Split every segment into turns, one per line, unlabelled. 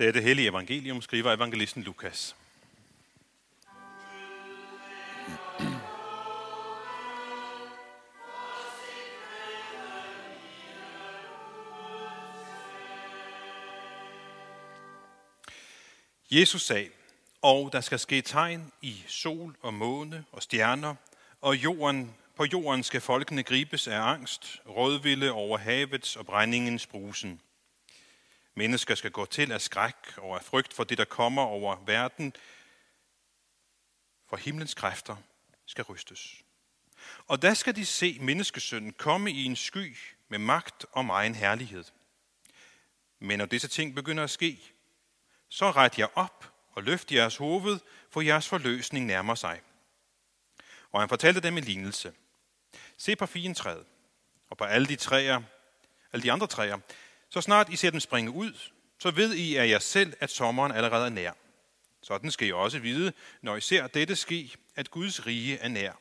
Det er det hellige evangelium, skriver evangelisten Lukas. Jesus sagde, og der skal ske tegn i sol og måne og stjerner, og jorden, på jorden skal folkene gribes af angst, rådvilde over havets og brændingens brusen. Mennesker skal gå til af skræk og af frygt for det, der kommer over verden, for himlens kræfter skal rystes. Og der skal de se menneskesønnen komme i en sky med magt og egen herlighed. Men når disse ting begynder at ske, så ret jer op og løft jeres hoved, for jeres forløsning nærmer sig. Og han fortalte dem en lignelse. Se på figentræet, og på alle de træer, alle de andre træer. Så snart I ser dem springe ud, så ved I af jer selv, at sommeren allerede er nær. Sådan skal I også vide, når I ser dette ske, at Guds rige er nær.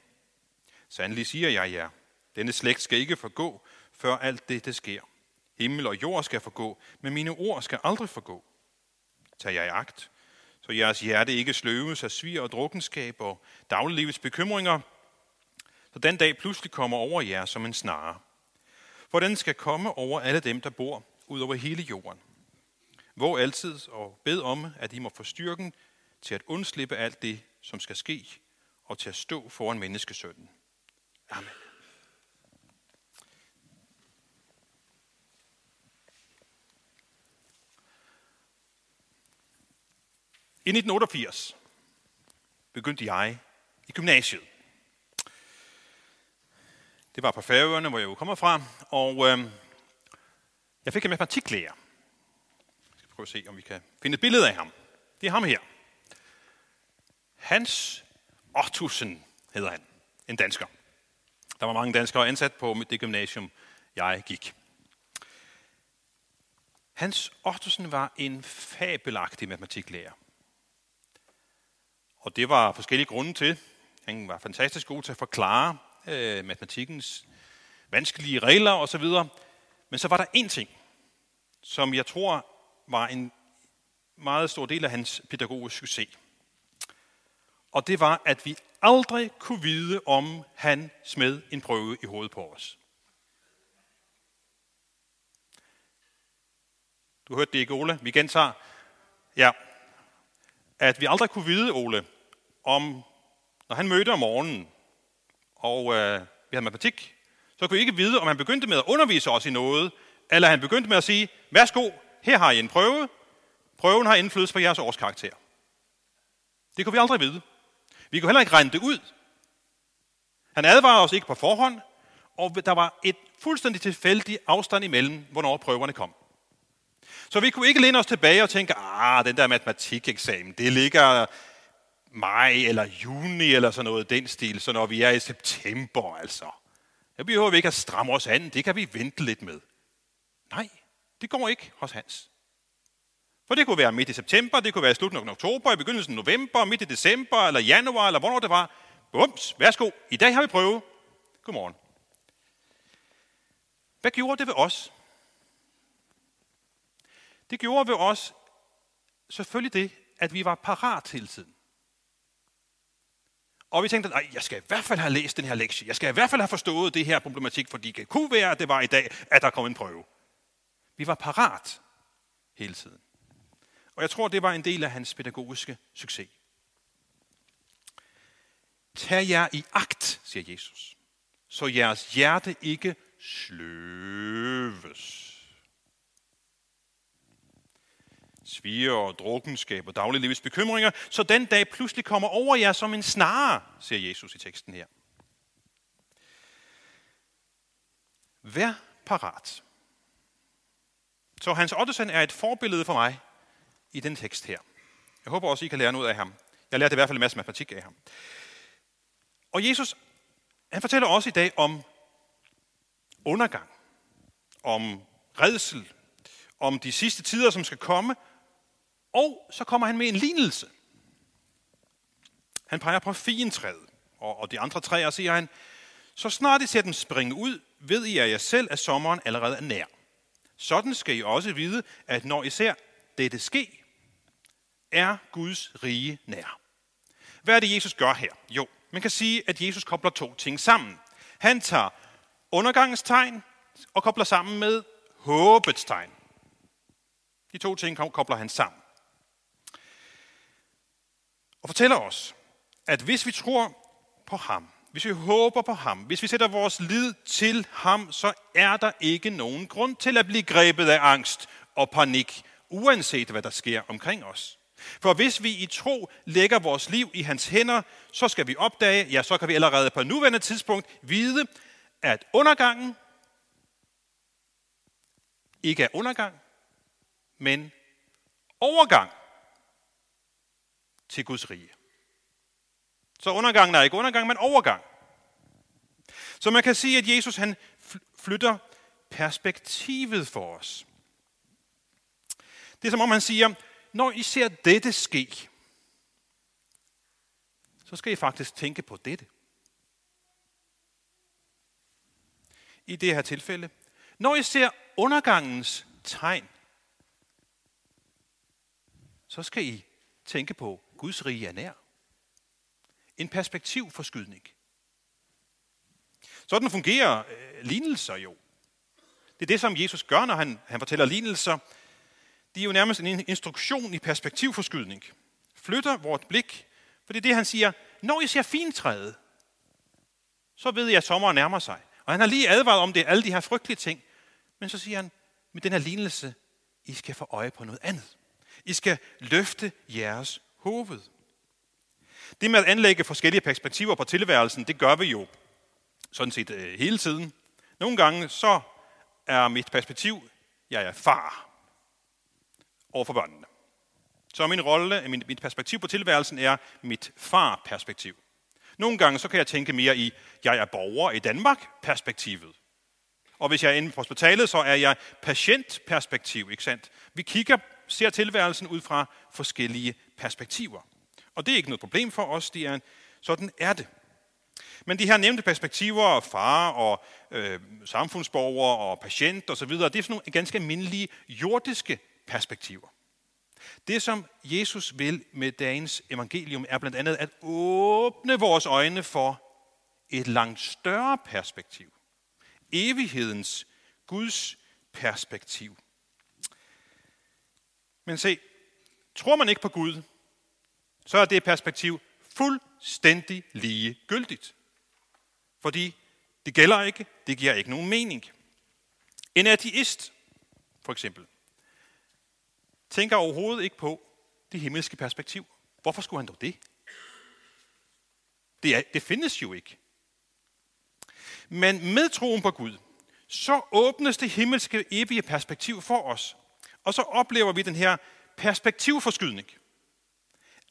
Sandelig siger jeg jer, denne slægt skal ikke forgå, før alt dette sker. Himmel og jord skal forgå, men mine ord skal aldrig forgå. Tag jer i agt, så jeres hjerte ikke sløves af svir og drukkenskab og dagliglivets bekymringer, så den dag pludselig kommer over jer som en snare. For den skal komme over alle dem, der bor ud over hele jorden. Våg altid og bed om, at I må få styrken til at undslippe alt det, som skal ske, og til at stå foran menneskesønnen. Amen. I 1988 begyndte jeg i gymnasiet. Det var på Færøerne, hvor jeg jo kommer fra, og øh, jeg fik en matematiklærer. Jeg skal prøve at se, om vi kan finde et billede af ham. Det er ham her. Hans Ottusen hedder han. En dansker. Der var mange danskere ansat på det gymnasium, jeg gik. Hans Ottosen var en fabelagtig matematiklærer. Og det var forskellige grunde til. Han var fantastisk god til at forklare øh, matematikkens vanskelige regler osv. Men så var der én ting, som jeg tror var en meget stor del af hans pædagogiske succes. Og det var, at vi aldrig kunne vide, om han smed en prøve i hovedet på os. Du hørte det ikke, Ole. Vi gentager. Ja. At vi aldrig kunne vide, Ole, om, når han mødte om morgenen, og øh, vi havde matematik, så kunne vi ikke vide, om han begyndte med at undervise os i noget, eller han begyndte med at sige, værsgo, her har I en prøve. Prøven har indflydelse på jeres årskarakter. Det kunne vi aldrig vide. Vi kunne heller ikke regne det ud. Han advarede os ikke på forhånd, og der var et fuldstændig tilfældig afstand imellem, hvornår prøverne kom. Så vi kunne ikke læne os tilbage og tænke, ah, den der matematikeksamen, det ligger maj eller juni eller sådan noget den stil, så når vi er i september altså. Der behøver vi ikke at stramme os an, det kan vi vente lidt med. Nej, det går ikke hos Hans. For det kunne være midt i september, det kunne være i slutningen af oktober, i begyndelsen af november, midt i december, eller januar, eller hvornår det var. Bums, værsgo, i dag har vi prøve. Godmorgen. Hvad gjorde det ved os? Det gjorde ved os selvfølgelig det, at vi var parat hele tiden. Og vi tænkte, nej, jeg skal i hvert fald have læst den her lektie. Jeg skal i hvert fald have forstået det her problematik, fordi det kunne være, at det var i dag, at der kom en prøve. Vi var parat hele tiden. Og jeg tror, det var en del af hans pædagogiske succes. Tag jer i akt, siger Jesus, så jeres hjerte ikke sløves. Sviger og drukkenskab og dagliglivets bekymringer, så den dag pludselig kommer over jer som en snare, siger Jesus i teksten her. Vær parat. Så Hans Ottesen er et forbillede for mig i den tekst her. Jeg håber også, I kan lære noget af ham. Jeg lærte i hvert fald en masse matematik af ham. Og Jesus, han fortæller også i dag om undergang, om redsel, om de sidste tider, som skal komme, og så kommer han med en lignelse. Han peger på figentræet, og, og de andre træer, siger han, så snart I ser dem springe ud, ved I af jer selv, at sommeren allerede er nær. Sådan skal I også vide, at når I ser dette ske, er Guds rige nær. Hvad er det, Jesus gør her? Jo, man kan sige, at Jesus kobler to ting sammen. Han tager undergangens tegn og kobler sammen med håbets tegn. De to ting kobler han sammen. Og fortæller os, at hvis vi tror på ham, hvis vi håber på ham, hvis vi sætter vores lid til ham, så er der ikke nogen grund til at blive grebet af angst og panik, uanset hvad der sker omkring os. For hvis vi i tro lægger vores liv i hans hænder, så skal vi opdage, ja, så kan vi allerede på nuværende tidspunkt vide, at undergangen ikke er undergang, men overgang til Guds rige. Så undergangen er ikke undergang, men overgang. Så man kan sige, at Jesus han flytter perspektivet for os. Det er som om han siger, når I ser dette ske, så skal I faktisk tænke på dette. I det her tilfælde, når I ser undergangens tegn, så skal I tænke på, at Guds rige er nær. En perspektivforskydning. Sådan fungerer øh, lignelser jo. Det er det, som Jesus gør, når han, han fortæller lignelser. Det er jo nærmest en instruktion i perspektivforskydning. Flytter vort blik, for det er det, han siger, når I ser fintræet, så ved jeg, at sommeren nærmer sig. Og han har lige advaret om det, alle de her frygtelige ting. Men så siger han, med den her lignelse, I skal få øje på noget andet. I skal løfte jeres hoved. Det med at anlægge forskellige perspektiver på tilværelsen, det gør vi jo sådan set øh, hele tiden. Nogle gange så er mit perspektiv, jeg er far over for børnene. Så min rolle, min, mit perspektiv på tilværelsen er mit far-perspektiv. Nogle gange så kan jeg tænke mere i, jeg er borger i Danmark-perspektivet. Og hvis jeg er inde på hospitalet, så er jeg patientperspektiv, ikke sandt? Vi kigger, ser tilværelsen ud fra forskellige perspektiver. Og det er ikke noget problem for os, det er, sådan er det. Men de her nævnte perspektiver, far og øh, samfundsborger og patient osv., det er sådan nogle ganske almindelige jordiske perspektiver. Det, som Jesus vil med dagens evangelium, er blandt andet at åbne vores øjne for et langt større perspektiv. Evighedens, Guds perspektiv. Men se, tror man ikke på Gud, så er det perspektiv fuldstændig lige gyldigt. Fordi det gælder ikke, det giver ikke nogen mening. En ateist, for eksempel, tænker overhovedet ikke på det himmelske perspektiv. Hvorfor skulle han dog det? Det, er, det findes jo ikke. Men med troen på Gud, så åbnes det himmelske evige perspektiv for os. Og så oplever vi den her perspektivforskydning.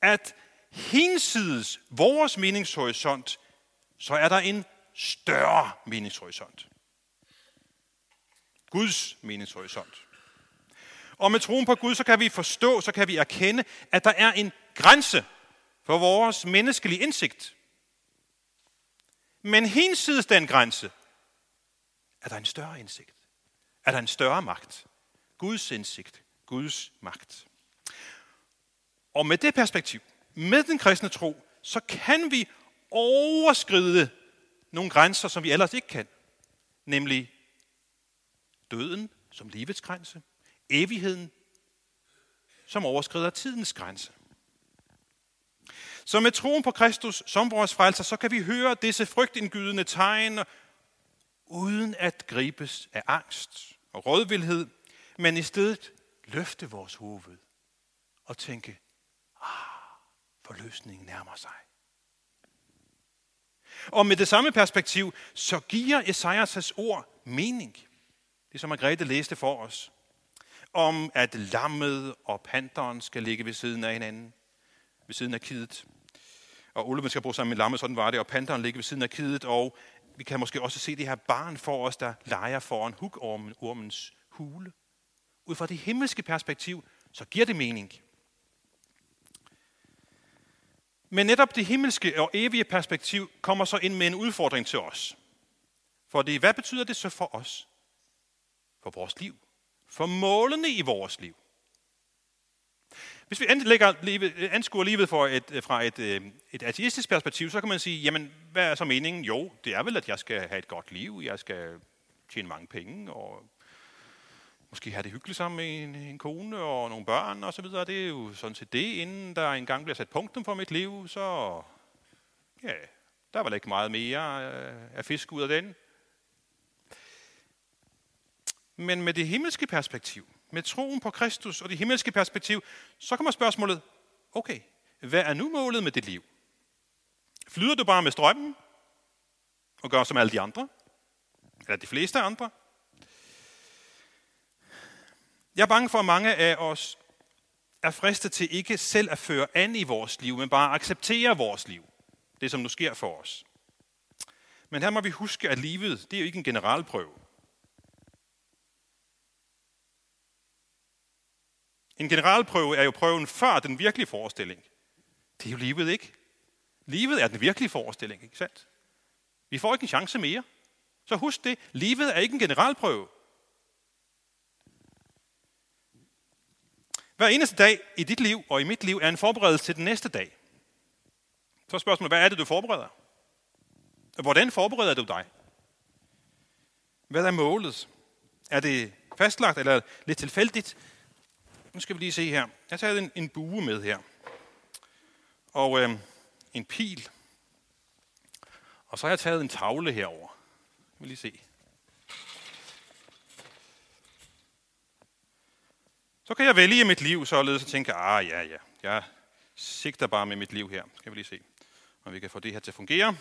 At hinsides vores meningshorisont, så er der en større meningshorisont. Guds meningshorisont. Og med troen på Gud, så kan vi forstå, så kan vi erkende, at der er en grænse for vores menneskelige indsigt. Men hinsides den grænse, er der en større indsigt. Er der en større magt. Guds indsigt. Guds magt. Og med det perspektiv, med den kristne tro, så kan vi overskride nogle grænser, som vi ellers ikke kan. Nemlig døden som livets grænse, evigheden, som overskrider tidens grænse. Så med troen på Kristus som vores frelser, så kan vi høre disse frygtindgydende tegn, uden at gribes af angst og rådvildhed, men i stedet løfte vores hoved og tænke, ah, forløsningen nærmer sig. Og med det samme perspektiv, så giver Esajas ord mening. Det som Margrethe læste for os. Om at lammet og panteren skal ligge ved siden af hinanden. Ved siden af kidet. Og ulven skal bruge sammen med lammet, sådan var det. Og panteren ligger ved siden af kidet. Og vi kan måske også se det her barn for os, der leger foran hukormens hule. Ud fra det himmelske perspektiv, så giver det mening. Men netop det himmelske og evige perspektiv kommer så ind med en udfordring til os. For det, hvad betyder det så for os? For vores liv. For målene i vores liv. Hvis vi anlægger livet, anskuer livet for et, fra et, øh, et ateistisk perspektiv, så kan man sige, jamen, hvad er så meningen? Jo, det er vel, at jeg skal have et godt liv, jeg skal tjene mange penge, og måske have det hyggeligt sammen med en, en kone og nogle børn og så videre. Det er jo sådan set det, inden der engang bliver sat punktum for mit liv, så ja, der var ikke meget mere øh, af fisk ud af den. Men med det himmelske perspektiv, med troen på Kristus og det himmelske perspektiv, så kommer spørgsmålet, okay, hvad er nu målet med dit liv? Flyder du bare med strømmen og gør som alle de andre? Eller de fleste andre? Jeg er bange for, at mange af os er fristet til ikke selv at føre an i vores liv, men bare acceptere vores liv. Det, som nu sker for os. Men her må vi huske, at livet det er jo ikke en generalprøve. En generalprøve er jo prøven før den virkelige forestilling. Det er jo livet ikke. Livet er den virkelige forestilling, ikke sandt? Vi får ikke en chance mere. Så husk det. Livet er ikke en generalprøve. Hver eneste dag i dit liv og i mit liv er en forberedelse til den næste dag. Så er spørgsmålet, hvad er det, du forbereder? Hvordan forbereder du dig? Hvad er målet? Er det fastlagt eller lidt tilfældigt? Nu skal vi lige se her. Jeg tager en, en bue med her. Og øh, en pil. Og så har jeg taget en tavle herover. Vi lige se. Så kan jeg vælge mit liv således og tænke, ah ja, ja, jeg sigter bare med mit liv her. Skal vi lige se, om vi kan få det her til at fungere.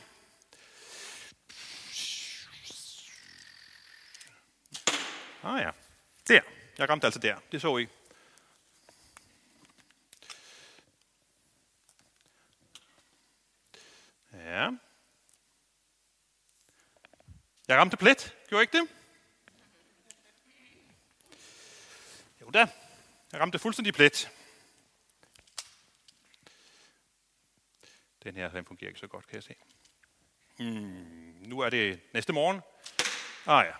Ah ja, der. Jeg ramte altså der. Det så I. Ja. Jeg ramte plet. Gjorde ikke det? Jo da. Jeg ramte fuldstændig plet. Den her den fungerer ikke så godt, kan jeg se. Hmm, nu er det næste morgen. Ah ja.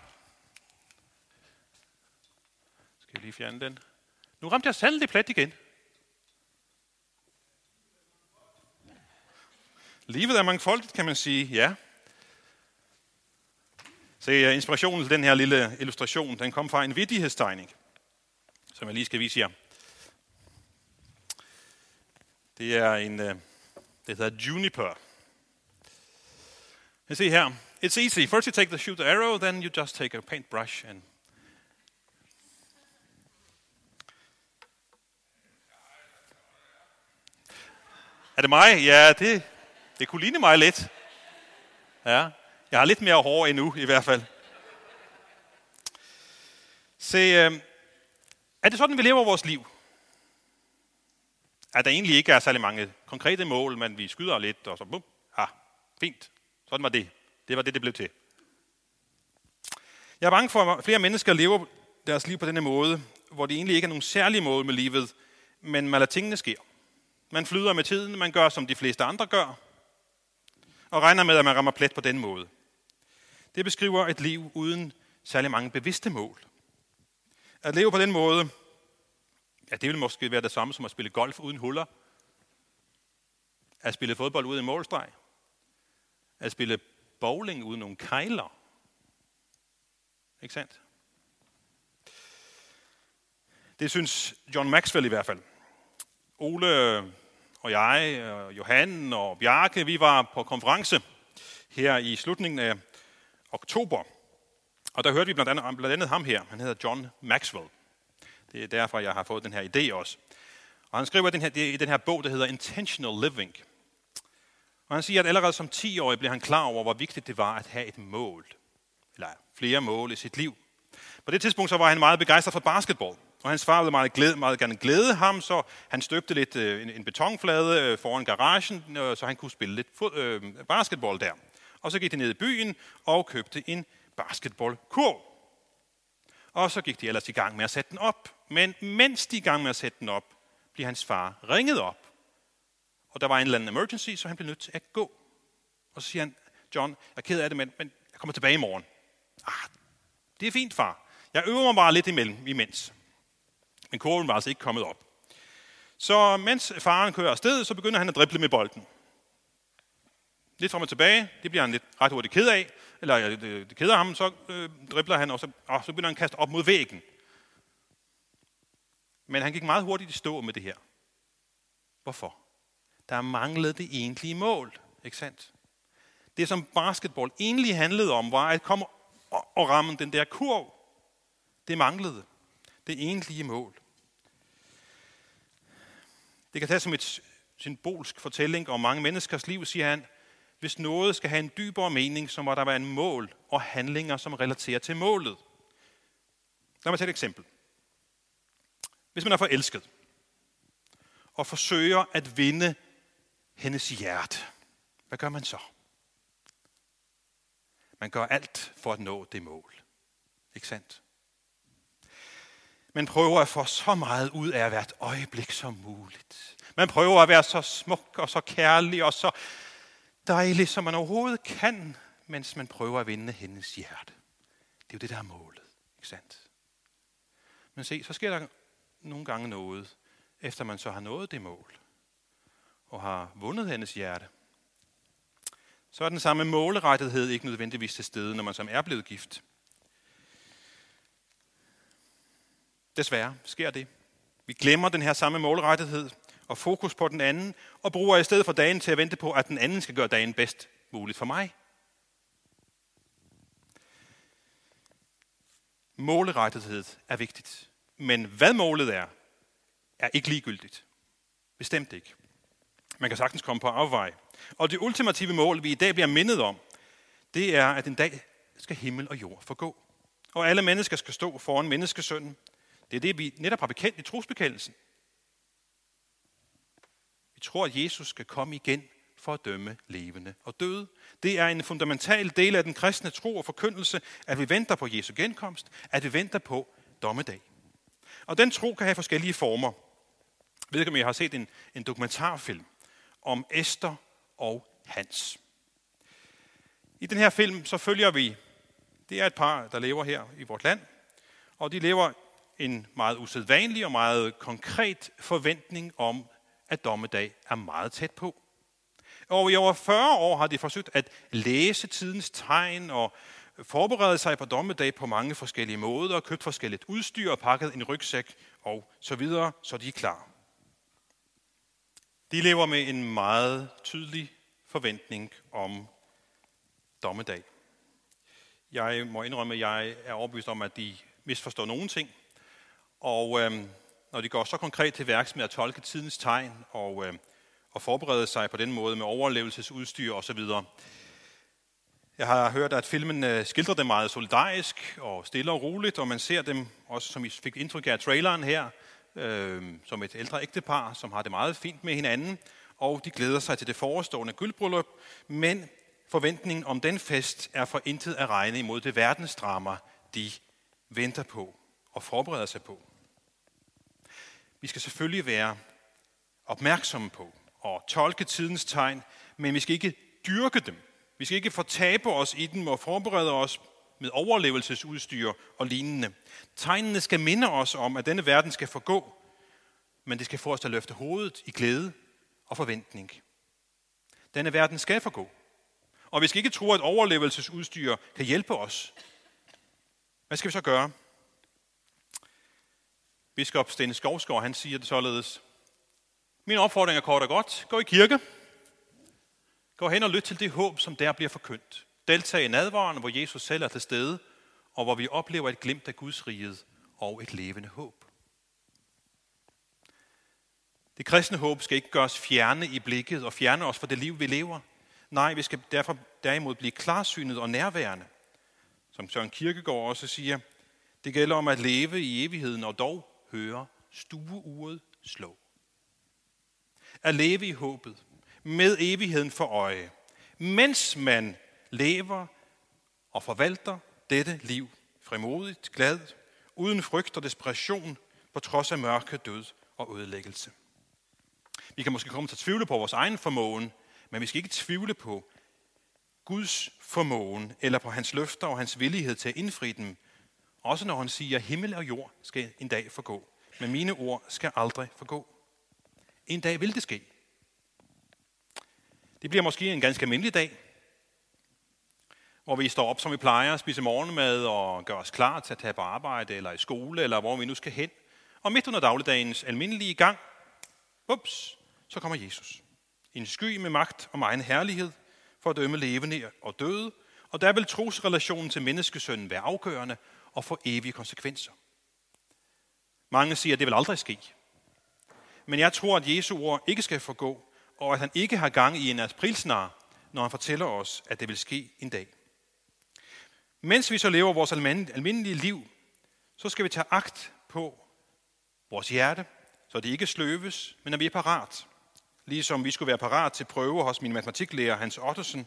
Skal jeg lige fjerne den. Nu ramte jeg sandelig plet igen. Livet er mangfoldigt, kan man sige, ja. Se, inspirationen til den her lille illustration, den kom fra en vidtighedstegning som jeg lige skal vise jer. Det er en, øh, det hedder Juniper. Jeg se her. It's easy. First you take the shoot arrow, then you just take a paintbrush and Er det mig? Ja, det, det kunne ligne mig lidt. Ja, jeg har lidt mere hår endnu i hvert fald. Se, øh, er det sådan, vi lever vores liv? At der egentlig ikke er særlig mange konkrete mål, men vi skyder lidt, og så bum, ha, fint. Sådan var det. Det var det, det blev til. Jeg er bange for, at flere mennesker lever deres liv på denne måde, hvor det egentlig ikke er nogen særlige mål med livet, men man lader tingene ske. Man flyder med tiden, man gør, som de fleste andre gør, og regner med, at man rammer plet på den måde. Det beskriver et liv uden særlig mange bevidste mål. At leve på den måde, ja, det vil måske være det samme som at spille golf uden huller. At spille fodbold uden målstreg. At spille bowling uden nogle kejler. Ikke sandt? Det synes John Maxwell i hvert fald. Ole og jeg, og Johan og Bjarke, vi var på konference her i slutningen af oktober og der hørte vi blandt andet, blandt andet ham her. Han hedder John Maxwell. Det er derfor, jeg har fået den her idé også. Og han skriver den her, i den her bog, der hedder Intentional Living. Og han siger, at allerede som 10-årig blev han klar over, hvor vigtigt det var at have et mål. Eller flere mål i sit liv. På det tidspunkt så var han meget begejstret for basketball. Og hans far ville meget, glæde, meget gerne glæde ham, så han støbte lidt øh, en, en betonflade øh, foran garagen, øh, så han kunne spille lidt fod, øh, basketball der. Og så gik de ned i byen og købte en basketballkurv. Og så gik de ellers i gang med at sætte den op. Men mens de er i gang med at sætte den op, bliver hans far ringet op. Og der var en eller anden emergency, så han blev nødt til at gå. Og så siger han, John, jeg er ked af det, men, men jeg kommer tilbage i morgen. Ah, det er fint, far. Jeg øver mig bare lidt imellem imens. Men kurven var altså ikke kommet op. Så mens faren kører afsted, så begynder han at drible med bolden. Lidt frem og tilbage, det bliver han lidt ret hurtigt ked af, eller det, det keder ham, så øh, dribler han, og så, og så begynder han at kaste op mod væggen. Men han gik meget hurtigt i stå med det her. Hvorfor? Der manglede det egentlige mål, ikke sandt? Det, som basketball egentlig handlede om, var at komme og ramme den der kurv. Det manglede. Det egentlige mål. Det kan tages som et symbolsk fortælling om mange menneskers liv, siger han. Hvis noget skal have en dybere mening, så må der være en mål og handlinger, som relaterer til målet. Lad mig tage et eksempel. Hvis man er forelsket og forsøger at vinde hendes hjerte, hvad gør man så? Man gør alt for at nå det mål. Ikke sandt? Man prøver at få så meget ud af hvert øjeblik som muligt. Man prøver at være så smuk og så kærlig og så dejlig, som man overhovedet kan, mens man prøver at vinde hendes hjerte. Det er jo det, der er målet. Ikke sandt? Men se, så sker der nogle gange noget, efter man så har nået det mål, og har vundet hendes hjerte. Så er den samme målerettighed ikke nødvendigvis til stede, når man som er blevet gift. Desværre sker det. Vi glemmer den her samme målrettighed og fokus på den anden, og bruger i stedet for dagen til at vente på, at den anden skal gøre dagen bedst muligt for mig. Målerettighed er vigtigt. Men hvad målet er, er ikke ligegyldigt. Bestemt ikke. Man kan sagtens komme på afvej. Og det ultimative mål, vi i dag bliver mindet om, det er, at en dag skal himmel og jord forgå. Og alle mennesker skal stå foran menneskesønnen. Det er det, vi netop har bekendt i trosbekendelsen. Vi tror, at Jesus skal komme igen for at dømme levende og døde. Det er en fundamental del af den kristne tro og forkyndelse, at vi venter på Jesu genkomst, at vi venter på dommedag. Og den tro kan have forskellige former. Jeg ved ikke, om I har set en, en dokumentarfilm om Esther og Hans. I den her film så følger vi, det er et par, der lever her i vort land, og de lever en meget usædvanlig og meget konkret forventning om, at dommedag er meget tæt på. Og i over 40 år har de forsøgt at læse tidens tegn og forberede sig på dommedag på mange forskellige måder, og købt forskelligt udstyr og pakket en rygsæk og så videre, så de er klar. De lever med en meget tydelig forventning om dommedag. Jeg må indrømme, at jeg er overbevist om, at de misforstår nogle ting. Og øhm, når de går så konkret til værks med at tolke tidens tegn og, øh, og forberede sig på den måde med overlevelsesudstyr osv., jeg har hørt, at filmen øh, skildrer dem meget solidarisk og stille og roligt, og man ser dem også, som I fik indtryk af traileren her, øh, som et ældre ægtepar, som har det meget fint med hinanden, og de glæder sig til det forestående gyldbryllup, men forventningen om den fest er for intet at regne imod det verdensdrama, de venter på og forbereder sig på. Vi skal selvfølgelig være opmærksomme på og tolke tidens tegn, men vi skal ikke dyrke dem. Vi skal ikke fortabe os i dem og forberede os med overlevelsesudstyr og lignende. Tegnene skal minde os om, at denne verden skal forgå, men det skal få os til at løfte hovedet i glæde og forventning. Denne verden skal forgå. Og vi skal ikke tro, at overlevelsesudstyr kan hjælpe os. Hvad skal vi så gøre? Biskop Sten Skovsgaard, han siger det således. Min opfordring er kort og godt. Gå i kirke. Gå hen og lyt til det håb, som der bliver forkyndt. Deltag i nadvaren, hvor Jesus selv er til stede, og hvor vi oplever et glimt af Guds riget og et levende håb. Det kristne håb skal ikke gøres fjerne i blikket og fjerne os fra det liv, vi lever. Nej, vi skal derfor derimod blive klarsynet og nærværende. Som Søren Kirkegaard også siger, det gælder om at leve i evigheden og dog høre stueuret slå. At leve i håbet, med evigheden for øje, mens man lever og forvalter dette liv frimodigt, glad, uden frygt og desperation, på trods af mørke, død og ødelæggelse. Vi kan måske komme til at tvivle på vores egen formåen, men vi skal ikke tvivle på Guds formåen, eller på hans løfter og hans villighed til at indfri dem, også når han siger, at himmel og jord skal en dag forgå, men mine ord skal aldrig forgå. En dag vil det ske. Det bliver måske en ganske almindelig dag, hvor vi står op, som vi plejer, spise morgenmad og gør os klar til at tage på arbejde eller i skole, eller hvor vi nu skal hen. Og midt under dagligdagens almindelige gang, ups, så kommer Jesus. En sky med magt og egen herlighed for at dømme levende og døde, og der vil trosrelationen til menneskesønnen være afgørende og få evige konsekvenser. Mange siger, at det vil aldrig ske. Men jeg tror, at Jesu ord ikke skal forgå, og at han ikke har gang i en aprilsnar, når han fortæller os, at det vil ske en dag. Mens vi så lever vores almindelige liv, så skal vi tage agt på vores hjerte, så det ikke sløves, men at vi er parat. Ligesom vi skulle være parat til prøve hos min matematiklærer Hans Ottesen.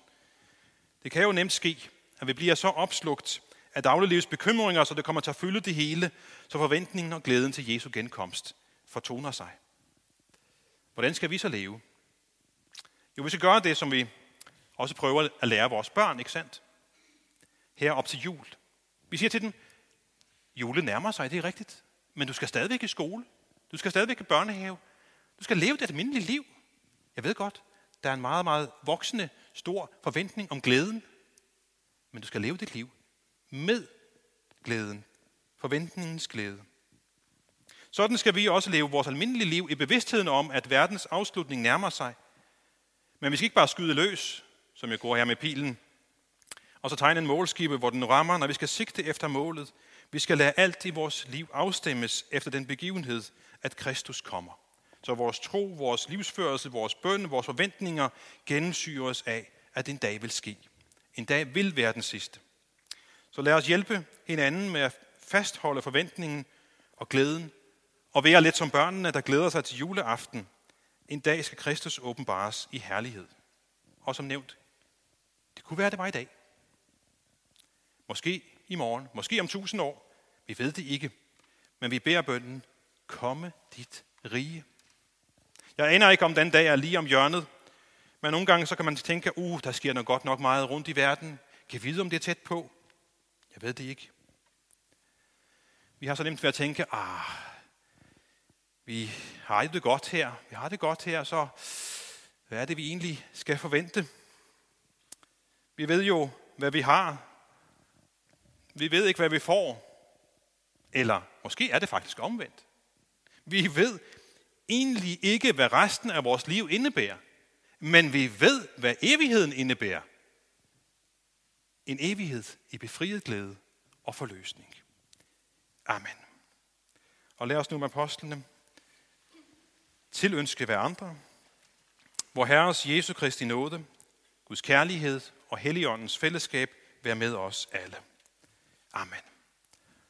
Det kan jo nemt ske, at vi bliver så opslugt af dagliglivets bekymringer, så det kommer til at fylde det hele, så forventningen og glæden til Jesu genkomst fortoner sig. Hvordan skal vi så leve? Jo, vi skal gøre det, som vi også prøver at lære vores børn, ikke sandt? Her op til jul. Vi siger til dem, julen nærmer sig, det er rigtigt, men du skal stadigvæk i skole. Du skal stadigvæk i børnehave. Du skal leve det almindelige liv. Jeg ved godt, der er en meget, meget voksende, stor forventning om glæden. Men du skal leve dit liv med glæden. Forventningens glæde. Sådan skal vi også leve vores almindelige liv i bevidstheden om, at verdens afslutning nærmer sig. Men vi skal ikke bare skyde løs, som jeg går her med pilen, og så tegne en målskibe, hvor den rammer, når vi skal sigte efter målet. Vi skal lade alt i vores liv afstemmes efter den begivenhed, at Kristus kommer. Så vores tro, vores livsførelse, vores bøn, vores forventninger gennemsyres af, at en dag vil ske. En dag vil være den sidste. Så lad os hjælpe hinanden med at fastholde forventningen og glæden, og være lidt som børnene, der glæder sig til juleaften. En dag skal Kristus åbenbares i herlighed. Og som nævnt, det kunne være, det var i dag. Måske i morgen, måske om tusind år. Vi ved det ikke. Men vi beder bønden, komme dit rige. Jeg aner ikke, om den dag er lige om hjørnet. Men nogle gange så kan man tænke, uh, der sker noget godt nok meget rundt i verden. Kan vi vide, om det er tæt på? Jeg ved det ikke. Vi har så nemt ved at tænke, ah, vi har det godt her. Vi har det godt her, så hvad er det, vi egentlig skal forvente? Vi ved jo, hvad vi har. Vi ved ikke, hvad vi får. Eller måske er det faktisk omvendt. Vi ved egentlig ikke, hvad resten af vores liv indebærer. Men vi ved, hvad evigheden indebærer. En evighed i befriet glæde og forløsning. Amen. Og lad os nu med apostlene tilønske hver andre, hvor Herres Jesu Kristi nåde, Guds kærlighed og Helligåndens fællesskab være med os alle. Amen.